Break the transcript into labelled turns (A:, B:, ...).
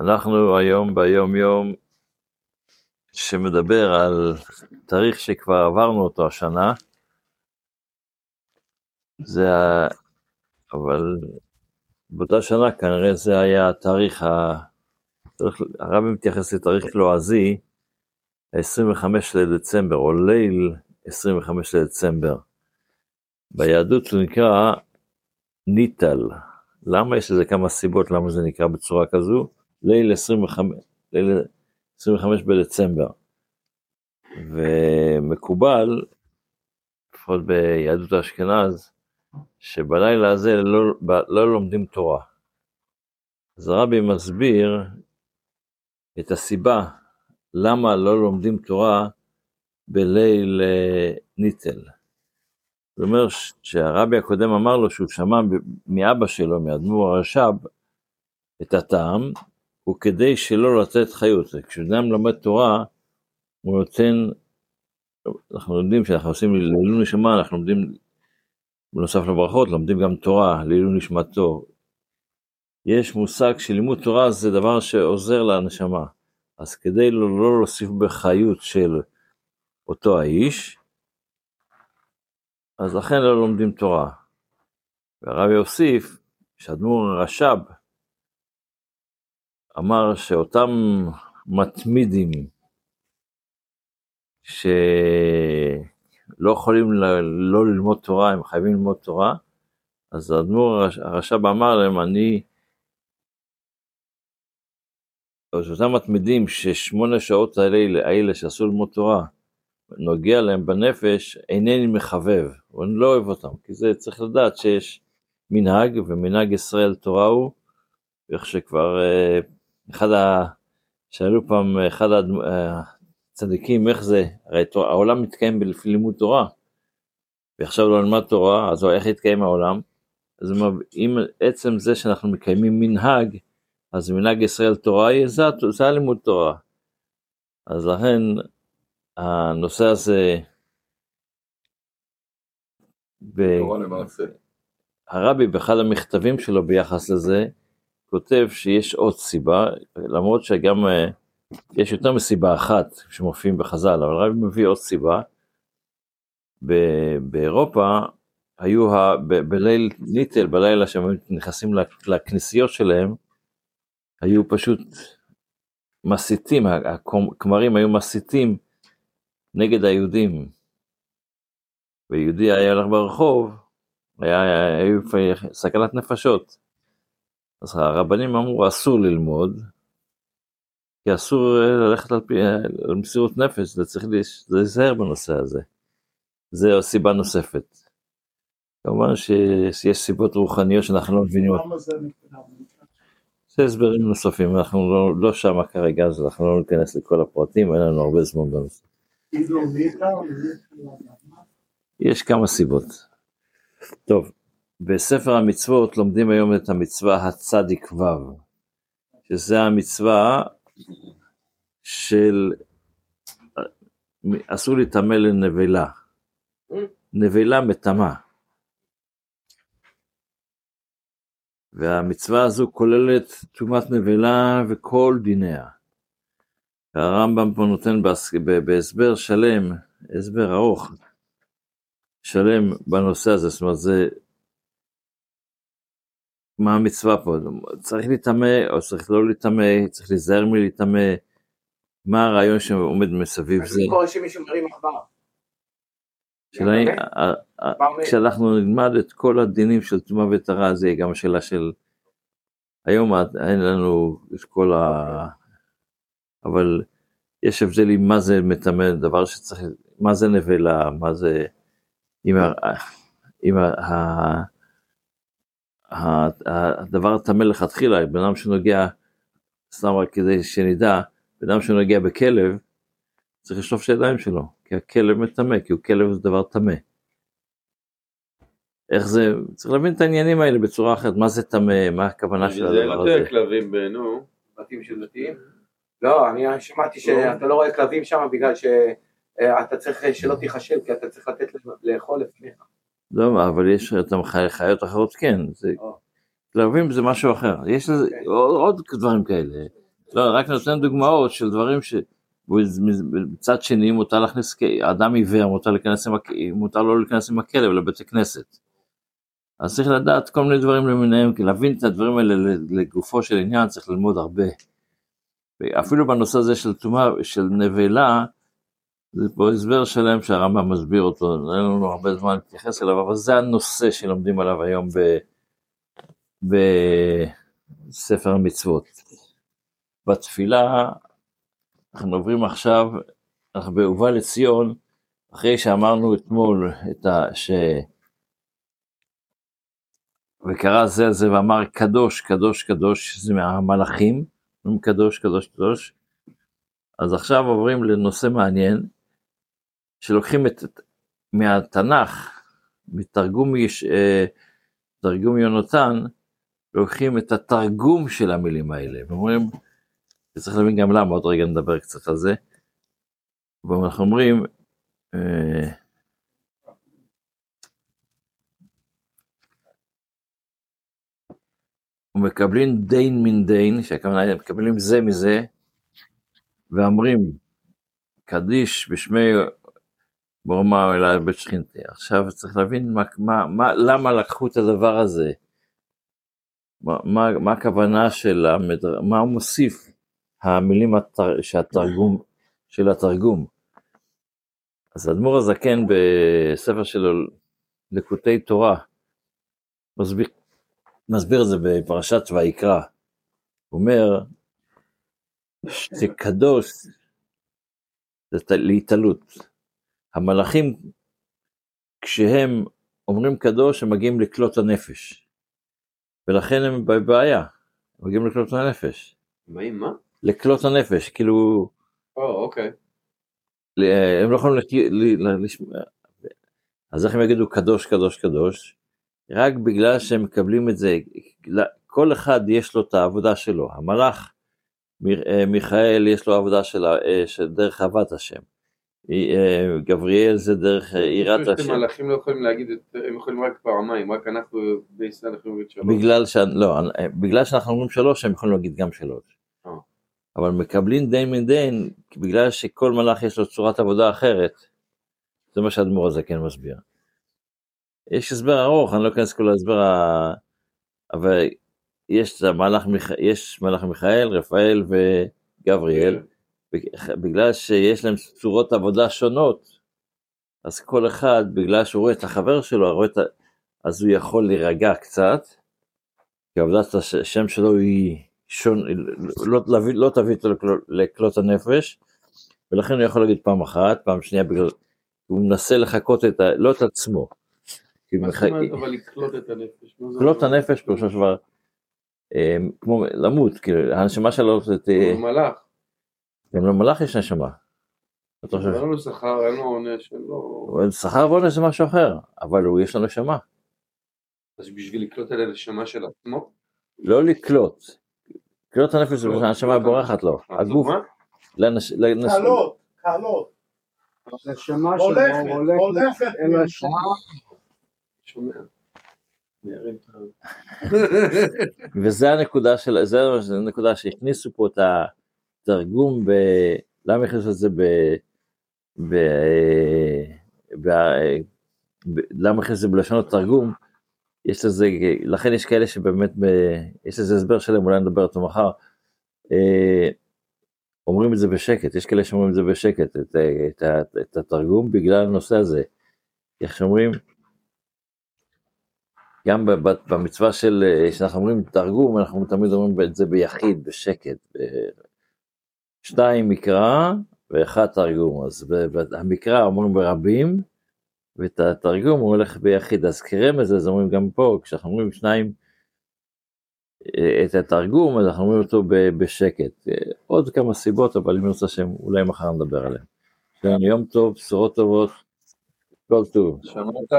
A: אנחנו היום ביום יום שמדבר על תאריך שכבר עברנו אותו השנה, זה ה... אבל באותה שנה כנראה זה היה התאריך, ה... הרבי מתייחס לתאריך לועזי, ה-25 לדצמבר, או ליל 25 לדצמבר. ביהדות הוא נקרא ניטל. למה יש לזה כמה סיבות למה זה נקרא בצורה כזו? ליל 25, ליל 25 בדצמבר. ומקובל, לפחות ביהדות האשכנז, שבלילה הזה לא, לא לומדים תורה. אז הרבי מסביר את הסיבה למה לא לומדים תורה בליל אה, ניטל. זאת אומרת שהרבי הקודם אמר לו שהוא שמע מאבא שלו, מאדמו"ר הרש"ב, את הטעם, הוא כדי שלא לתת חיות. כשאדם לומד תורה, הוא נותן, אנחנו לומדים, כשאנחנו עושים לעילוי נשמה, אנחנו לומדים, בנוסף לברכות, לומדים גם תורה, לעילוי נשמתו. יש מושג שלימוד תורה זה דבר שעוזר לנשמה. אז כדי לא, לא להוסיף בחיות של אותו האיש, אז לכן לא לומדים תורה. והרב יוסיף, שאדמו"ר רש"ב אמר שאותם מתמידים שלא יכולים לא ללמוד תורה, הם חייבים ללמוד תורה, אז האדמו"ר הרש"ב אמר להם, אני, אותם מתמידים ששמונה שעות האלה, האלה שאסור ללמוד תורה, נוגע להם בנפש, אינני מחבב, ואני לא אוהב אותם, כי זה צריך לדעת שיש מנהג, ומנהג ישראל תורה הוא, איך שכבר אה, אחד ה... שאלו פעם אחד הצדיקים איך זה, הרי העולם מתקיים לפי לימוד תורה, ועכשיו לא נלמד תורה, אז איך יתקיים העולם? אז אם עצם זה שאנחנו מקיימים מנהג, אז מנהג ישראל תורה זה, זה הלימוד תורה. אז לכן הנושא הזה, ב... הרבי באחד המכתבים שלו ביחס לזה, כותב שיש עוד סיבה, למרות שגם אה, יש יותר מסיבה אחת שמופיעים בחז"ל, אבל הרבי מביא עוד סיבה. באירופה היו ה... בליל ניטל, בלילה שהם נכנסים לכנסיות שלהם, היו פשוט מסיתים, הכמרים היו מסיתים נגד היהודים. ויהודי היה הולך ברחוב, היה, היה סכנת נפשות. אז הרבנים אמרו אסור ללמוד, כי אסור אה, ללכת על, פי, אה, על מסירות נפש, זה צריך להיזהר בנושא הזה. זו סיבה נוספת. כמובן שיש סיבות רוחניות שאנחנו לא מבינים. זה הסברים נוספים, אנחנו לא, לא שם כרגע, אז אנחנו לא ניכנס לכל הפרטים, אין לנו הרבה זמן בנושא. יש כמה סיבות. טוב, בספר המצוות לומדים היום את המצווה הצדיק ו', שזה המצווה של אסור להיטמא לנבלה. נבלה מטמא. והמצווה הזו כוללת טומאת נבלה וכל דיניה. והרמב"ם פה נותן בהסבר שלם, הסבר ארוך, שלם בנושא הזה, זאת אומרת זה מה המצווה פה? צריך להיטמא או צריך לא להיטמא, צריך להיזהר מלהיטמא, מה הרעיון שעומד מסביב זה?
B: שמישהו מרים עכבר.
A: כשאנחנו נלמד את כל הדינים של טומאה וטהרה, זה גם שאלה של... היום אין לנו את כל ה... אבל יש הבדלים מה זה מטמא, דבר שצריך... מה זה נבלה, מה זה... אם ה... הדבר הטמא לכתחילה, בן אדם שנוגע, סתם רק כדי שנדע, בן אדם שנוגע בכלב, צריך לשלוף את הידיים שלו, כי הכלב מטמא, כי הוא כלב זה דבר טמא. איך זה, צריך להבין את העניינים האלה בצורה אחרת, מה זה טמא, מה הכוונה של הדבר הזה.
C: זה יותר כלבים נו.
B: בתים של דתיים? לא, אני שמעתי שאתה לא רואה כלבים שם בגלל שאתה צריך שלא תיחשב, כי אתה צריך לתת לאכול לפניך.
A: לא, אבל יש אותם חיות אחרות כן, זה, כלבים זה משהו אחר, יש לזה עוד, דברים כאלה, לא, רק נותן דוגמאות של דברים ש... מצד שני מותר להכניס, אדם עיוור מותר, להיכנס עם, מותר לו להיכנס עם הכלב לבית הכנסת. אז צריך לדעת כל מיני דברים למיניהם, כי להבין את הדברים האלה לגופו של עניין צריך ללמוד הרבה. אפילו בנושא הזה של טומאה, של נבלה, זה פה הסבר שלם שהרמב"ם מסביר אותו, אין לנו הרבה זמן להתייחס אליו, אבל זה הנושא שלומדים עליו היום בספר המצוות. בתפילה, אנחנו עוברים עכשיו, אנחנו בהובא לציון, אחרי שאמרנו אתמול את ה... ש... וקרא זה על זה ואמר קדוש, קדוש, קדוש, זה מהמלאכים, קדוש, קדוש, קדוש. אז עכשיו עוברים לנושא מעניין, שלוקחים את, מהתנ"ך, מתרגום יש, אה, תרגום יונתן, לוקחים את התרגום של המילים האלה, ואומרים, וצריך להבין גם למה, עוד רגע נדבר קצת על זה, ואנחנו אומרים, אה, ומקבלים דין מן דין, שהכוונה היא מקבלים זה מזה, ואומרים קדיש בשמי בורמה אלי בית שכינתי. עכשיו צריך להבין מה, מה, מה, למה לקחו את הדבר הזה, מה, מה, מה הכוונה של המדר... מה הוא מוסיף המילים התר... שהתרגום, של התרגום. אז האדמו"ר הזקן בספר שלו לקוטי תורה מסביר, מסביר את זה בפרשת ויקרא. הוא אומר שקדוש זה להתעלות. המלאכים, כשהם אומרים קדוש, הם מגיעים לקלוט הנפש. ולכן הם בבעיה, הם מגיעים לקלוט הנפש.
B: מה עם מה?
A: לקלוט הנפש, כאילו,
B: או, אוקיי.
A: ל- הם לא יכולים לשמוע. אז איך הם יגידו קדוש, קדוש, קדוש? רק בגלל שהם מקבלים את זה, כל אחד יש לו את העבודה שלו. המלאך, אה, מיכאל יש לו עבודה של, ה- של דרך אהבת השם. אה, גבריאל זה דרך אה, יראת
B: אני חושב
A: השם.
B: שמלאכים לא יכולים להגיד, הם יכולים רק פעמיים, רק אנחנו בישראל יכולים להגיד שלוש.
A: בגלל, ש... לא, אה, בגלל שאנחנו אומרים שלוש, הם יכולים להגיד גם שלוש.
B: אה.
A: אבל מקבלים דין מדין, בגלל שכל מלאך יש לו צורת עבודה אחרת. זה מה שהאדמו"ר הזה כן מסביר. יש הסבר ארוך, אני לא אכנס כל ההסבר, ה... אבל יש מיכ... יש מלאך מיכאל, רפאל וגבריאל, בגלל שיש להם צורות עבודה שונות, אז כל אחד, בגלל שהוא רואה את החבר שלו, רואה את ה... אז הוא יכול להירגע קצת, כי עבודת השם שלו היא שון... לא, לא, לא תביא אותו לקלוט הנפש, ולכן הוא יכול להגיד פעם אחת, פעם שנייה, בגלל... הוא מנסה לחקות את ה... לא את עצמו.
B: מה זאת אומרת אבל לקלוט את הנפש?
A: לקלוט את? הנפש פירושו של דבר, אה, כמו למות, כאילו, הנשמה שלו זה
B: הוא מלאך,
A: גם למלאך יש נשמה. אתה חושב,
B: אין לו שכר, אין לו עונש, אין לו...
A: שכר ועונש זה משהו אחר, אבל הוא יש לו נשמה.
B: אז בשביל לקלוט את הנשמה של עצמו?
A: לא לקלוט. לקלוט את הנפש זה
B: לא, לקלוט
A: בורחת לו. הגוף,
C: קלות, קלות.
D: הנשמה שלו
C: הולכת.
D: אל השם.
B: שומע. ה-
A: וזה הנקודה של, זה הנקודה שהכניסו פה את התרגום ב... למה הכניסו את זה ב... ב... ב... ב... למה הכניסו את זה בלשון התרגום? יש לזה, לכן יש כאלה שבאמת, ב... יש לזה הסבר שלם, אולי נדבר אותו מחר. אה, אומרים את זה בשקט, יש כאלה שאומרים את זה בשקט, את, את, את, את התרגום, בגלל הנושא הזה. איך שאומרים, גם במצווה של, אה, שאנחנו אומרים תרגום, אנחנו תמיד אומרים את זה ביחיד, בשקט. שתיים מקרא ואחד תרגום. אז המקרא אומרים ברבים, ואת התרגום הוא הולך ביחיד. אז כרמז, אז אומרים גם פה, כשאנחנו אומרים שניים, אה, את התרגום, אז אנחנו אומרים אותו בשקט. אה, עוד כמה סיבות, אבל אם נרצה שהם, אולי מחר נדבר עליהם. יום טוב, בשורות טובות, כל טוב.
B: שמעת?